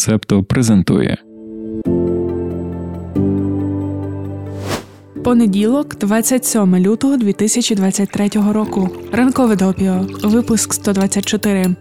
Септо презентує. Понеділок, 27 лютого 2023 року. Ранкове допіо. Випуск 124.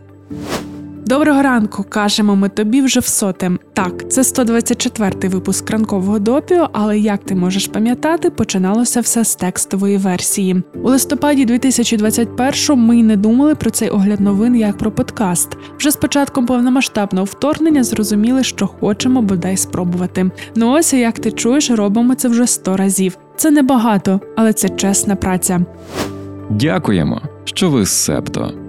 Доброго ранку, кажемо ми тобі вже в сотем. Так, це 124-й випуск ранкового допіо, але як ти можеш пам'ятати, починалося все з текстової версії. У листопаді 2021 ми й не думали про цей огляд новин як про подкаст. Вже з початком повномасштабного вторгнення зрозуміли, що хочемо бодай спробувати. Ну ось як ти чуєш, робимо це вже 100 разів. Це небагато, але це чесна праця. Дякуємо, що ви з Септо.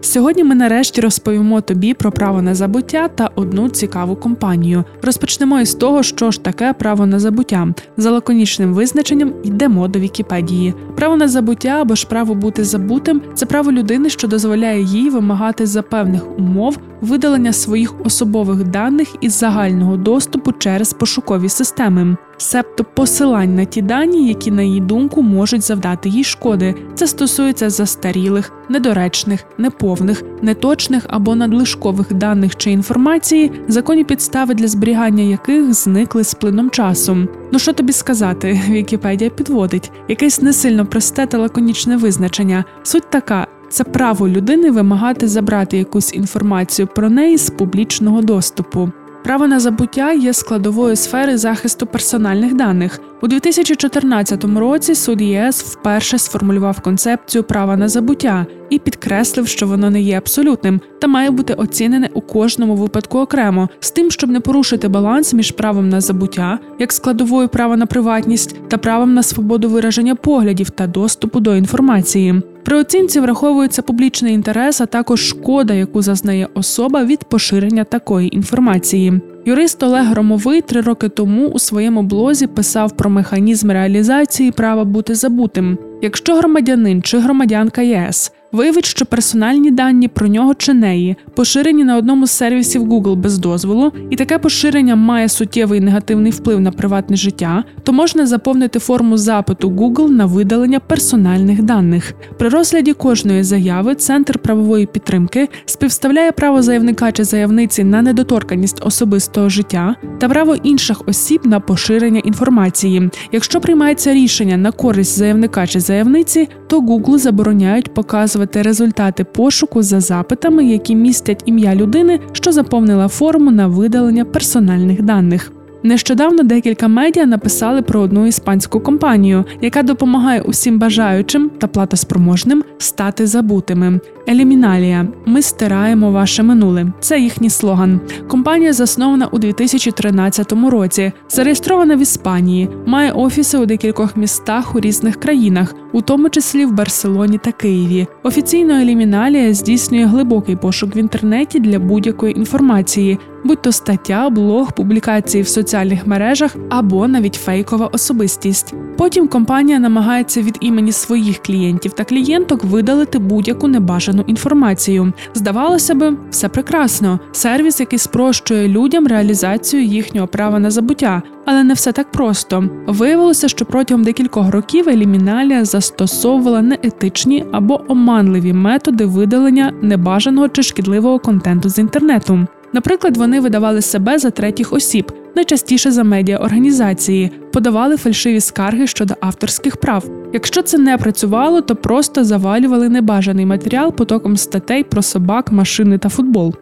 Сьогодні ми нарешті розповімо тобі про право на забуття та одну цікаву компанію. Розпочнемо із того, що ж таке право на забуття. За лаконічним визначенням йдемо до Вікіпедії. Право на забуття або ж право бути забутим це право людини, що дозволяє їй вимагати за певних умов видалення своїх особових даних із загального доступу через пошукові системи себто посилань на ті дані, які, на її думку, можуть завдати їй шкоди. Це стосується застарілих, недоречних, неповних, неточних або надлишкових даних чи інформації, законні підстави для зберігання яких зникли з плином часу. Ну що тобі сказати? Вікіпедія підводить якесь не сильно просте та лаконічне визначення. Суть така. Це право людини вимагати забрати якусь інформацію про неї з публічного доступу. Право на забуття є складовою сфери захисту персональних даних. У 2014 році суд ЄС вперше сформулював концепцію права на забуття і підкреслив, що воно не є абсолютним та має бути оцінене у кожному випадку окремо, з тим, щоб не порушити баланс між правом на забуття, як складовою права на приватність та правом на свободу вираження поглядів та доступу до інформації. При оцінці враховується публічний інтерес, а також шкода, яку зазнає особа від поширення такої інформації. Юрист Олег Громовий три роки тому у своєму блозі писав про механізм реалізації права бути забутим. Якщо громадянин чи громадянка ЄС виявить, що персональні дані про нього чи неї поширені на одному з сервісів Google без дозволу, і таке поширення має суттєвий негативний вплив на приватне життя, то можна заповнити форму запиту Google на видалення персональних даних. При розгляді кожної заяви Центр правової підтримки співставляє право заявника чи заявниці на недоторканість особистого життя та право інших осіб на поширення інформації. Якщо приймається рішення на користь заявника чи заявниці, то Google забороняють показувати результати пошуку за запитами, які містять ім'я людини, що заповнила форму на видалення персональних даних. Нещодавно декілька медіа написали про одну іспанську компанію, яка допомагає усім бажаючим та платоспроможним стати забутими. Еліміналія. Ми стираємо ваше минуле. Це їхній слоган. Компанія заснована у 2013 році, зареєстрована в Іспанії, має офіси у декількох містах у різних країнах, у тому числі в Барселоні та Києві. Офіційно еліміналія здійснює глибокий пошук в інтернеті для будь-якої інформації, будь то стаття, блог, публікації в соціальних мережах або навіть фейкова особистість. Потім компанія намагається від імені своїх клієнтів та клієнток видалити будь-яку небажану інформацію. Здавалося би, все прекрасно. Сервіс, який спрощує людям реалізацію їхнього права на забуття, але не все так просто. Виявилося, що протягом декількох років еліміналія застосовувала неетичні або оманливі методи видалення небажаного чи шкідливого контенту з інтернету. Наприклад, вони видавали себе за третіх осіб, найчастіше за медіаорганізації, подавали фальшиві скарги щодо авторських прав. Якщо це не працювало, то просто завалювали небажаний матеріал потоком статей про собак, машини та футбол.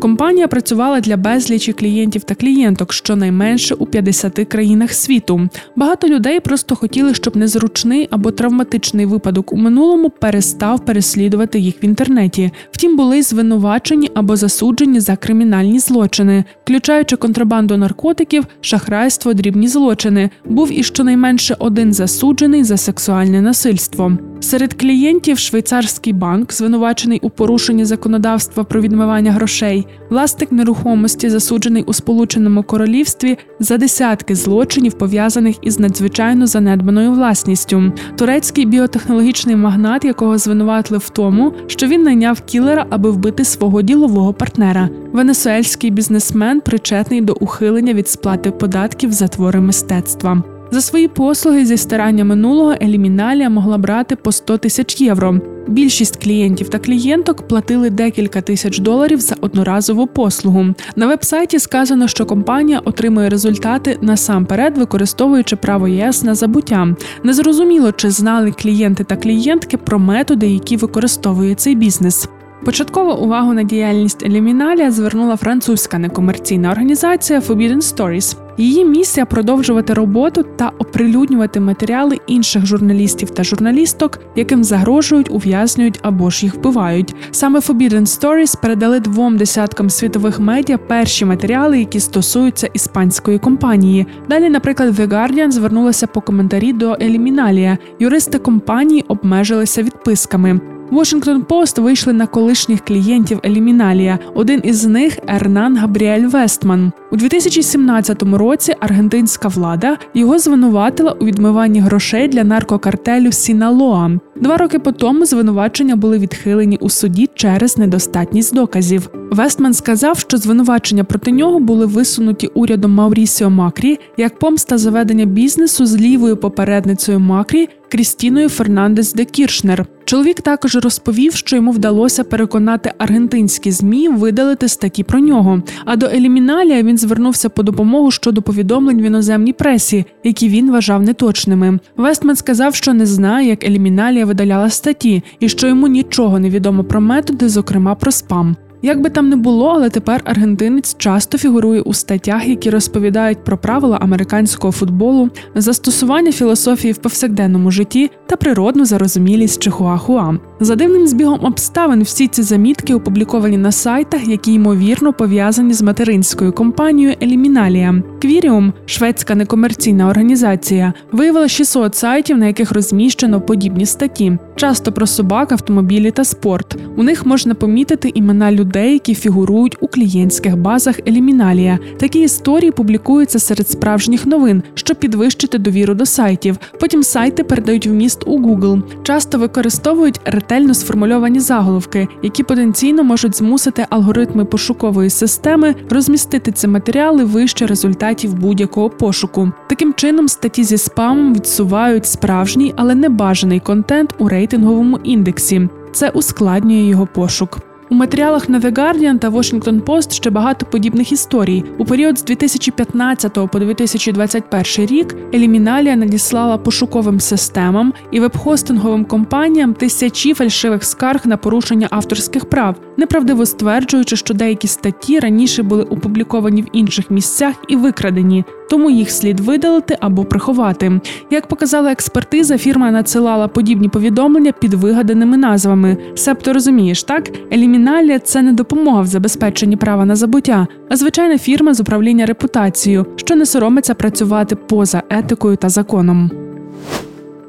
Компанія працювала для безлічі клієнтів та клієнток щонайменше у 50 країнах світу. Багато людей просто хотіли, щоб незручний або травматичний випадок у минулому перестав переслідувати їх в інтернеті. Втім, були звинувачені або засуджені за кримінальні злочини, включаючи контрабанду наркотиків, шахрайство, дрібні злочини. Був і щонайменше один засуджений за сексуальне насильство. Серед клієнтів швейцарський банк, звинувачений у порушенні законодавства про відмивання грошей, власник нерухомості, засуджений у Сполученому Королівстві за десятки злочинів, пов'язаних із надзвичайно занедбаною власністю. Турецький біотехнологічний магнат, якого звинуватили в тому, що він найняв кілера, аби вбити свого ділового партнера. Венесуельський бізнесмен причетний до ухилення від сплати податків за твори мистецтва. За свої послуги зі старання минулого еліміналія могла брати по 100 тисяч євро. Більшість клієнтів та клієнток платили декілька тисяч доларів за одноразову послугу. На вебсайті сказано, що компанія отримує результати насамперед, використовуючи право ЄС на забуття. Незрозуміло, чи знали клієнти та клієнтки про методи, які використовує цей бізнес. Початкову увагу на діяльність Еліміналія звернула французька некомерційна організація Forbidden Stories. Її місія продовжувати роботу та оприлюднювати матеріали інших журналістів та журналісток, яким загрожують, ув'язнюють або ж їх вбивають. Саме Forbidden Stories передали двом десяткам світових медіа перші матеріали, які стосуються іспанської компанії. Далі, наприклад, The Guardian звернулася по коментарі до Еліміналія. Юристи компанії обмежилися відписками. Washington Post вийшли на колишніх клієнтів Еліміналія. Один із них Ернан Габріель Вестман. У 2017 році аргентинська влада його звинуватила у відмиванні грошей для наркокартелю Сіналоа. Два роки по тому звинувачення були відхилені у суді через недостатність доказів. Вестман сказав, що звинувачення проти нього були висунуті урядом Маурісіо Макрі як помста заведення бізнесу з лівою попередницею Макрі Крістіною Фернандес де Кіршнер. Чоловік також розповів, що йому вдалося переконати аргентинські змі видалити статті про нього. А до Еліміналія він звернувся по допомогу щодо повідомлень в іноземній пресі, які він вважав неточними. Вестман сказав, що не знає, як Еліміналія видаляла статті, і що йому нічого не відомо про методи, зокрема про спам. Як би там не було, але тепер аргентинець часто фігурує у статтях, які розповідають про правила американського футболу, застосування філософії в повсякденному житті та природну зарозумілість Чихуахуа. За дивним збігом обставин всі ці замітки опубліковані на сайтах, які ймовірно пов'язані з материнською компанією Еліміналія. Квіріум, шведська некомерційна організація, виявила 600 сайтів, на яких розміщено подібні статті, часто про собак, автомобілі та спорт. У них можна помітити імена людей, які фігурують у клієнтських базах Еліміналія. Такі історії публікуються серед справжніх новин, щоб підвищити довіру до сайтів. Потім сайти передають вміст у Google. Часто використовують ретельно сформульовані заголовки, які потенційно можуть змусити алгоритми пошукової системи розмістити ці матеріали вище результатів будь-якого пошуку. Таким чином, статті зі спамом відсувають справжній, але небажаний контент у рейтинговому індексі. Це ускладнює його пошук. У матеріалах на The Guardian та Washington Post ще багато подібних історій. У період з 2015 по 2021 рік Еліміналія надіслала пошуковим системам і вебхостинговим компаніям тисячі фальшивих скарг на порушення авторських прав, неправдиво стверджуючи, що деякі статті раніше були опубліковані в інших місцях і викрадені, тому їх слід видалити або приховати. Як показала експертиза, фірма надсилала подібні повідомлення під вигаданими назвами. Себто розумієш, так еліміналія це не допомога в забезпеченні права на забуття, а звичайна фірма з управління репутацією, що не соромиться працювати поза етикою та законом.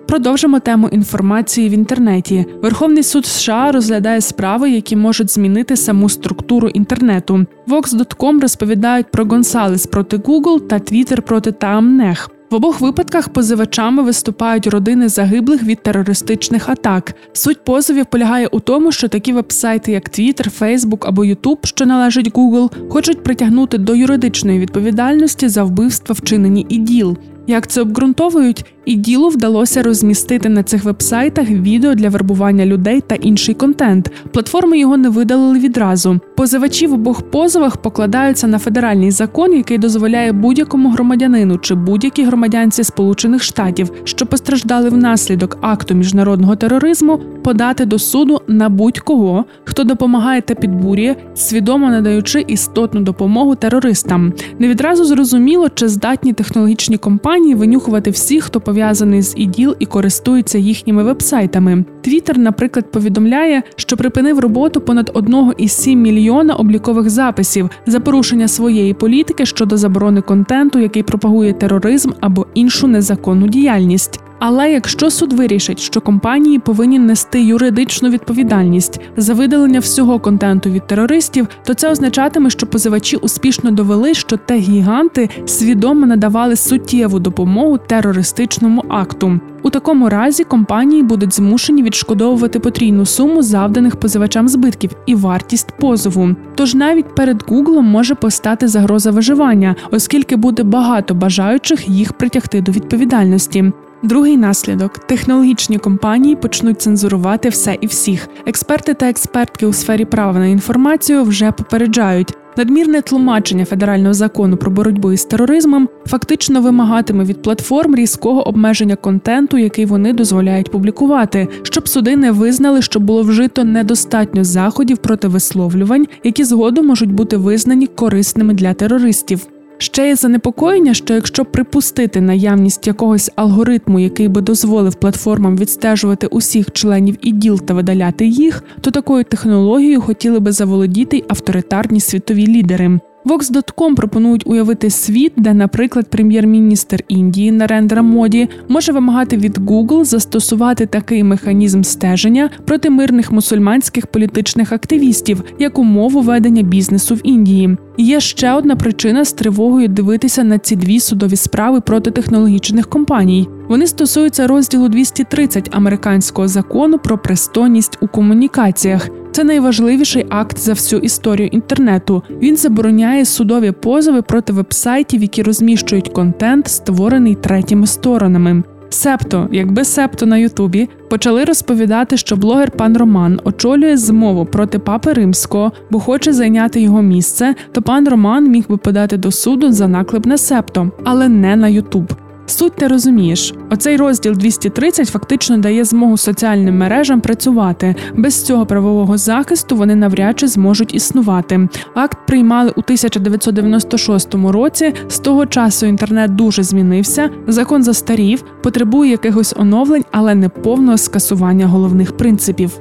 Продовжимо тему інформації в інтернеті. Верховний суд США розглядає справи, які можуть змінити саму структуру інтернету. Vox.com розповідають про Гонсалес проти Google та Twitter проти Таамнех. В обох випадках позивачами виступають родини загиблих від терористичних атак. Суть позовів полягає у тому, що такі вебсайти, як Twitter, Facebook або YouTube, що належить Google, хочуть притягнути до юридичної відповідальності за вбивства, вчинені іділ. Як це обґрунтовують, і ділу вдалося розмістити на цих вебсайтах відео для вербування людей та інший контент. Платформи його не видалили відразу. Позивачі в обох позовах покладаються на федеральний закон, який дозволяє будь-якому громадянину чи будь-якій громадянці Сполучених Штатів, що постраждали внаслідок акту міжнародного тероризму, подати до суду на будь-кого, хто допомагає та підбурює, свідомо надаючи істотну допомогу терористам. Не відразу зрозуміло, чи здатні технологічні компанії винюхувати всіх, хто пов'язаний з іділ і користується їхніми вебсайтами. Твіттер, наприклад, повідомляє, що припинив роботу понад 1,7 мільйона облікових записів за порушення своєї політики щодо заборони контенту, який пропагує тероризм або іншу незаконну діяльність. Але якщо суд вирішить, що компанії повинні нести юридичну відповідальність за видалення всього контенту від терористів, то це означатиме, що позивачі успішно довели, що те гіганти свідомо надавали суттєву допомогу терористичному акту. У такому разі компанії будуть змушені відшкодовувати потрійну суму завданих позивачам збитків і вартість позову. Тож навіть перед Гуглом може постати загроза виживання, оскільки буде багато бажаючих їх притягти до відповідальності. Другий наслідок: технологічні компанії почнуть цензурувати все і всіх. Експерти та експертки у сфері права на інформацію вже попереджають. Надмірне тлумачення федерального закону про боротьбу із тероризмом фактично вимагатиме від платформ різкого обмеження контенту, який вони дозволяють публікувати, щоб суди не визнали, що було вжито недостатньо заходів проти висловлювань, які згодом можуть бути визнані корисними для терористів. Ще є занепокоєння, що якщо припустити наявність якогось алгоритму, який би дозволив платформам відстежувати усіх членів іділ та видаляти їх, то такою технологією хотіли би заволодіти й авторитарні світові лідери. Vox.com пропонують уявити світ, де, наприклад, прем'єр-міністр Індії Нарендра Моді може вимагати від Google застосувати такий механізм стеження проти мирних мусульманських політичних активістів як умову ведення бізнесу в Індії. Є ще одна причина з тривогою дивитися на ці дві судові справи проти технологічних компаній. Вони стосуються розділу 230 американського закону про пристойність у комунікаціях. Це найважливіший акт за всю історію інтернету. Він забороняє судові позови проти вебсайтів, які розміщують контент, створений третіми сторонами. Септо, якби септо на Ютубі, почали розповідати, що блогер пан Роман очолює змову проти папи римського, бо хоче зайняти його місце, то пан Роман міг би подати до суду за наклеп на септо, але не на Ютуб. Суть ти розумієш, оцей розділ 230 фактично дає змогу соціальним мережам працювати. Без цього правового захисту вони навряд чи зможуть існувати. Акт приймали у 1996 році. З того часу інтернет дуже змінився. Закон застарів, потребує якихось оновлень, але не повного скасування головних принципів.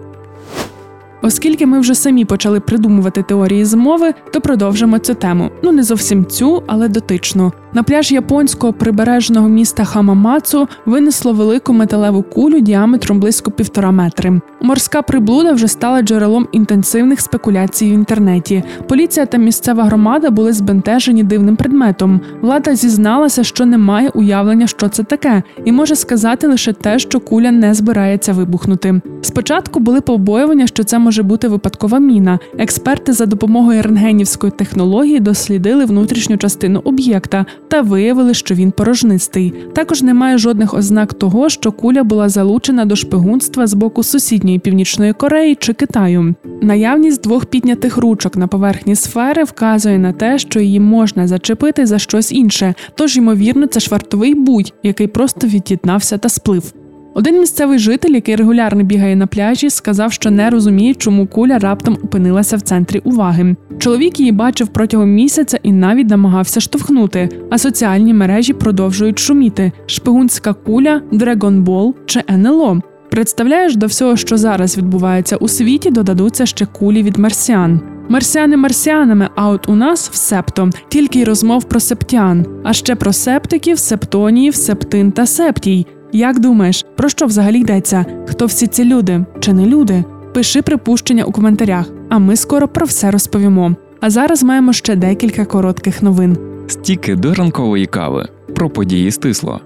Оскільки ми вже самі почали придумувати теорії змови, то продовжимо цю тему. Ну не зовсім цю, але дотичну. На пляж японського прибережного міста Хамамацу винесло велику металеву кулю діаметром близько півтора метри. Морська приблуда вже стала джерелом інтенсивних спекуляцій в інтернеті. Поліція та місцева громада були збентежені дивним предметом. Влада зізналася, що не має уявлення, що це таке, і може сказати лише те, що куля не збирається вибухнути. Спочатку були побоювання, що це може бути випадкова міна. Експерти за допомогою рентгенівської технології дослідили внутрішню частину об'єкта та виявили, що він порожнистий. Також немає жодних ознак того, що куля була залучена до шпигунства з боку сусідньої північної Кореї чи Китаю. Наявність двох піднятих ручок на поверхні сфери вказує на те, що її можна зачепити за щось інше, тож ймовірно, це швартовий будь, який просто від'єднався та сплив. Один місцевий житель, який регулярно бігає на пляжі, сказав, що не розуміє, чому куля раптом опинилася в центрі уваги. Чоловік її бачив протягом місяця і навіть намагався штовхнути. А соціальні мережі продовжують шуміти: шпигунська куля, дрегонбол чи НЛО. Представляєш, до всього, що зараз відбувається у світі, додадуться ще кулі від марсіан. Марсіани марсіанами, а от у нас в септо тільки й розмов про септян, а ще про септиків, септоніїв, септин та септій. Як думаєш, про що взагалі йдеться? Хто всі ці люди чи не люди? Пиши припущення у коментарях, а ми скоро про все розповімо. А зараз маємо ще декілька коротких новин. Стіки до ранкової кави про події стисло.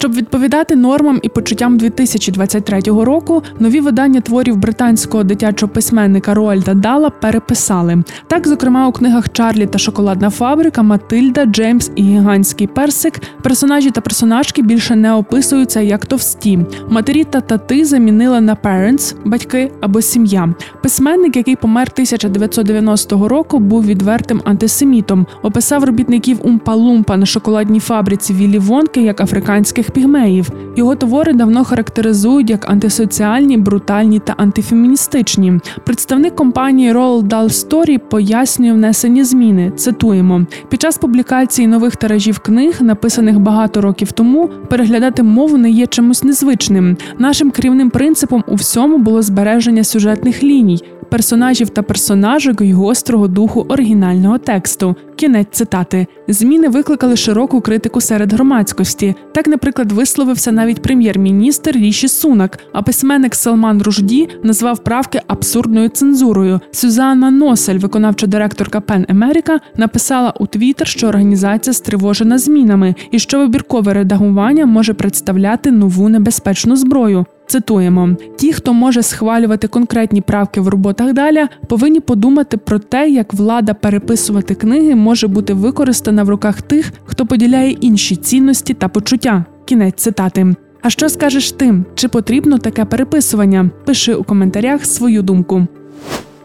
Щоб відповідати нормам і почуттям 2023 року, нові видання творів британського дитячого письменника Роальда Дала переписали. Так, зокрема, у книгах Чарлі та Шоколадна фабрика, Матильда, Джеймс і Гігантський персик персонажі та персонажки більше не описуються як товсті. Матері та тати замінили на parents – батьки або сім'я. Письменник, який помер 1990 року, був відвертим антисемітом. Описав робітників Умпа-Лумпа на шоколадній фабриці Віллі Вонки як африканських пігмеїв. Його твори давно характеризують як антисоціальні, брутальні та антифеміністичні. Представник компанії Roald Dahl Story пояснює внесені зміни. Цитуємо: під час публікації нових тиражів книг, написаних багато років тому, переглядати мову не є чимось незвичним. Нашим керівним принципом у всьому було збереження сюжетних ліній персонажів та персонажок й гострого духу оригінального тексту. Кінець цитати. Зміни викликали широку критику серед громадськості. Так, наприклад. Наприклад, висловився навіть прем'єр-міністр Ріші Сунак, а письменник Салман Ружді назвав правки абсурдною цензурою. Сюзанна Носель, виконавча директорка Пен Америка, написала у Твіттер, що організація стривожена змінами і що вибіркове редагування може представляти нову небезпечну зброю. Цитуємо: ті, хто може схвалювати конкретні правки в роботах далі, повинні подумати про те, як влада переписувати книги може бути використана в руках тих, хто поділяє інші цінності та почуття. Кінець цитати. А що скажеш тим? Чи потрібно таке переписування? Пиши у коментарях свою думку.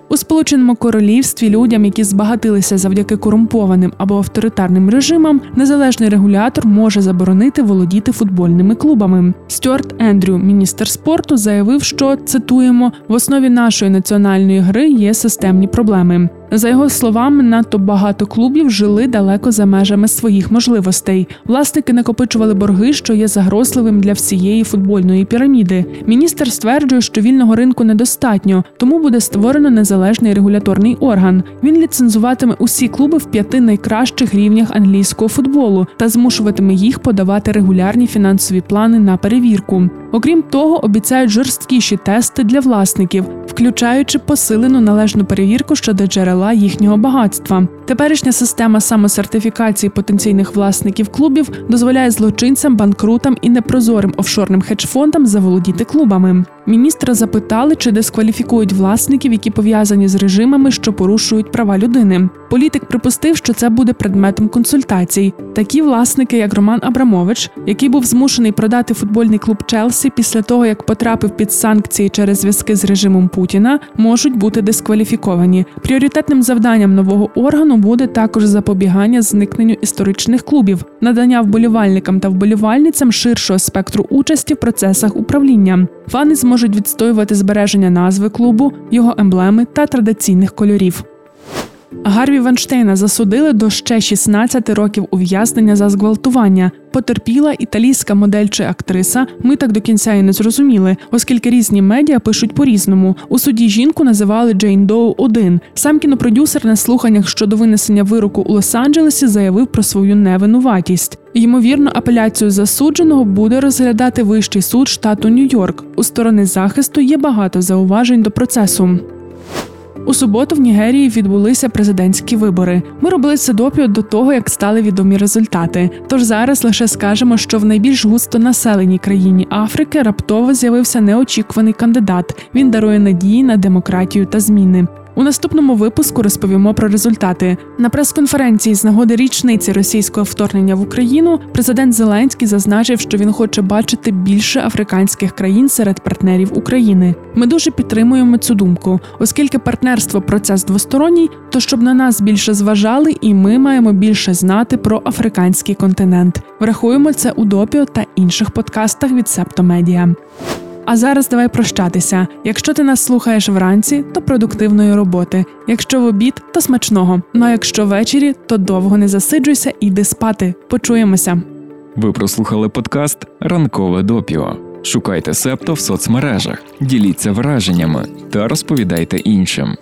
У Сполученому Королівстві людям, які збагатилися завдяки корумпованим або авторитарним режимам, незалежний регулятор може заборонити володіти футбольними клубами. Стюарт Ендрю, міністр спорту, заявив, що цитуємо в основі нашої національної гри є системні проблеми. За його словами, надто багато клубів жили далеко за межами своїх можливостей. Власники накопичували борги, що є загрозливим для всієї футбольної піраміди. Міністр стверджує, що вільного ринку недостатньо, тому буде створено незалежний регуляторний орган. Він ліцензуватиме усі клуби в п'яти найкращих рівнях англійського футболу та змушуватиме їх подавати регулярні фінансові плани на перевірку. Окрім того, обіцяють жорсткіші тести для власників, включаючи посилену належну перевірку щодо джерела їхнього багатства. Теперішня система самосертифікації потенційних власників клубів дозволяє злочинцям, банкрутам і непрозорим офшорним хедж-фондам заволодіти клубами. Міністра запитали, чи дискваліфікують власників, які пов'язані з режимами, що порушують права людини. Політик припустив, що це буде предметом консультацій. Такі власники, як Роман Абрамович, який був змушений продати футбольний клуб Челсі після того, як потрапив під санкції через зв'язки з режимом Путіна, можуть бути дискваліфіковані. Пріоритетним завданням нового органу буде також запобігання зникненню історичних клубів, надання вболівальникам та вболівальницям ширшого спектру участі в процесах управління. Фани зможуть відстоювати збереження назви клубу, його емблеми та традиційних кольорів. Гарві Ванштейна засудили до ще 16 років ув'язнення за зґвалтування. Потерпіла італійська модель чи актриса. Ми так до кінця і не зрозуміли, оскільки різні медіа пишуть по-різному. У суді жінку називали Джейн Доу 1 Сам кінопродюсер на слуханнях щодо винесення вироку у Лос-Анджелесі заявив про свою невинуватість. Ймовірно, апеляцію засудженого буде розглядати вищий суд штату Нью-Йорк. У сторони захисту є багато зауважень до процесу. У суботу в Нігерії відбулися президентські вибори. Ми робили це допіо до того, як стали відомі результати. Тож зараз лише скажемо, що в найбільш густо населеній країні Африки раптово з'явився неочікуваний кандидат. Він дарує надії на демократію та зміни. У наступному випуску розповімо про результати. На прес-конференції з нагоди річниці російського вторгнення в Україну президент Зеленський зазначив, що він хоче бачити більше африканських країн серед партнерів України. Ми дуже підтримуємо цю думку, оскільки партнерство процес двосторонній, то щоб на нас більше зважали, і ми маємо більше знати про африканський континент. Врахуємо це у допіо та інших подкастах від Септомедіа. А зараз давай прощатися. Якщо ти нас слухаєш вранці, то продуктивної роботи. Якщо в обід, то смачного. Ну а якщо ввечері, то довго не засиджуйся і йди спати. Почуємося. Ви прослухали подкаст Ранкове допіо. Шукайте септо в соцмережах, діліться враженнями та розповідайте іншим.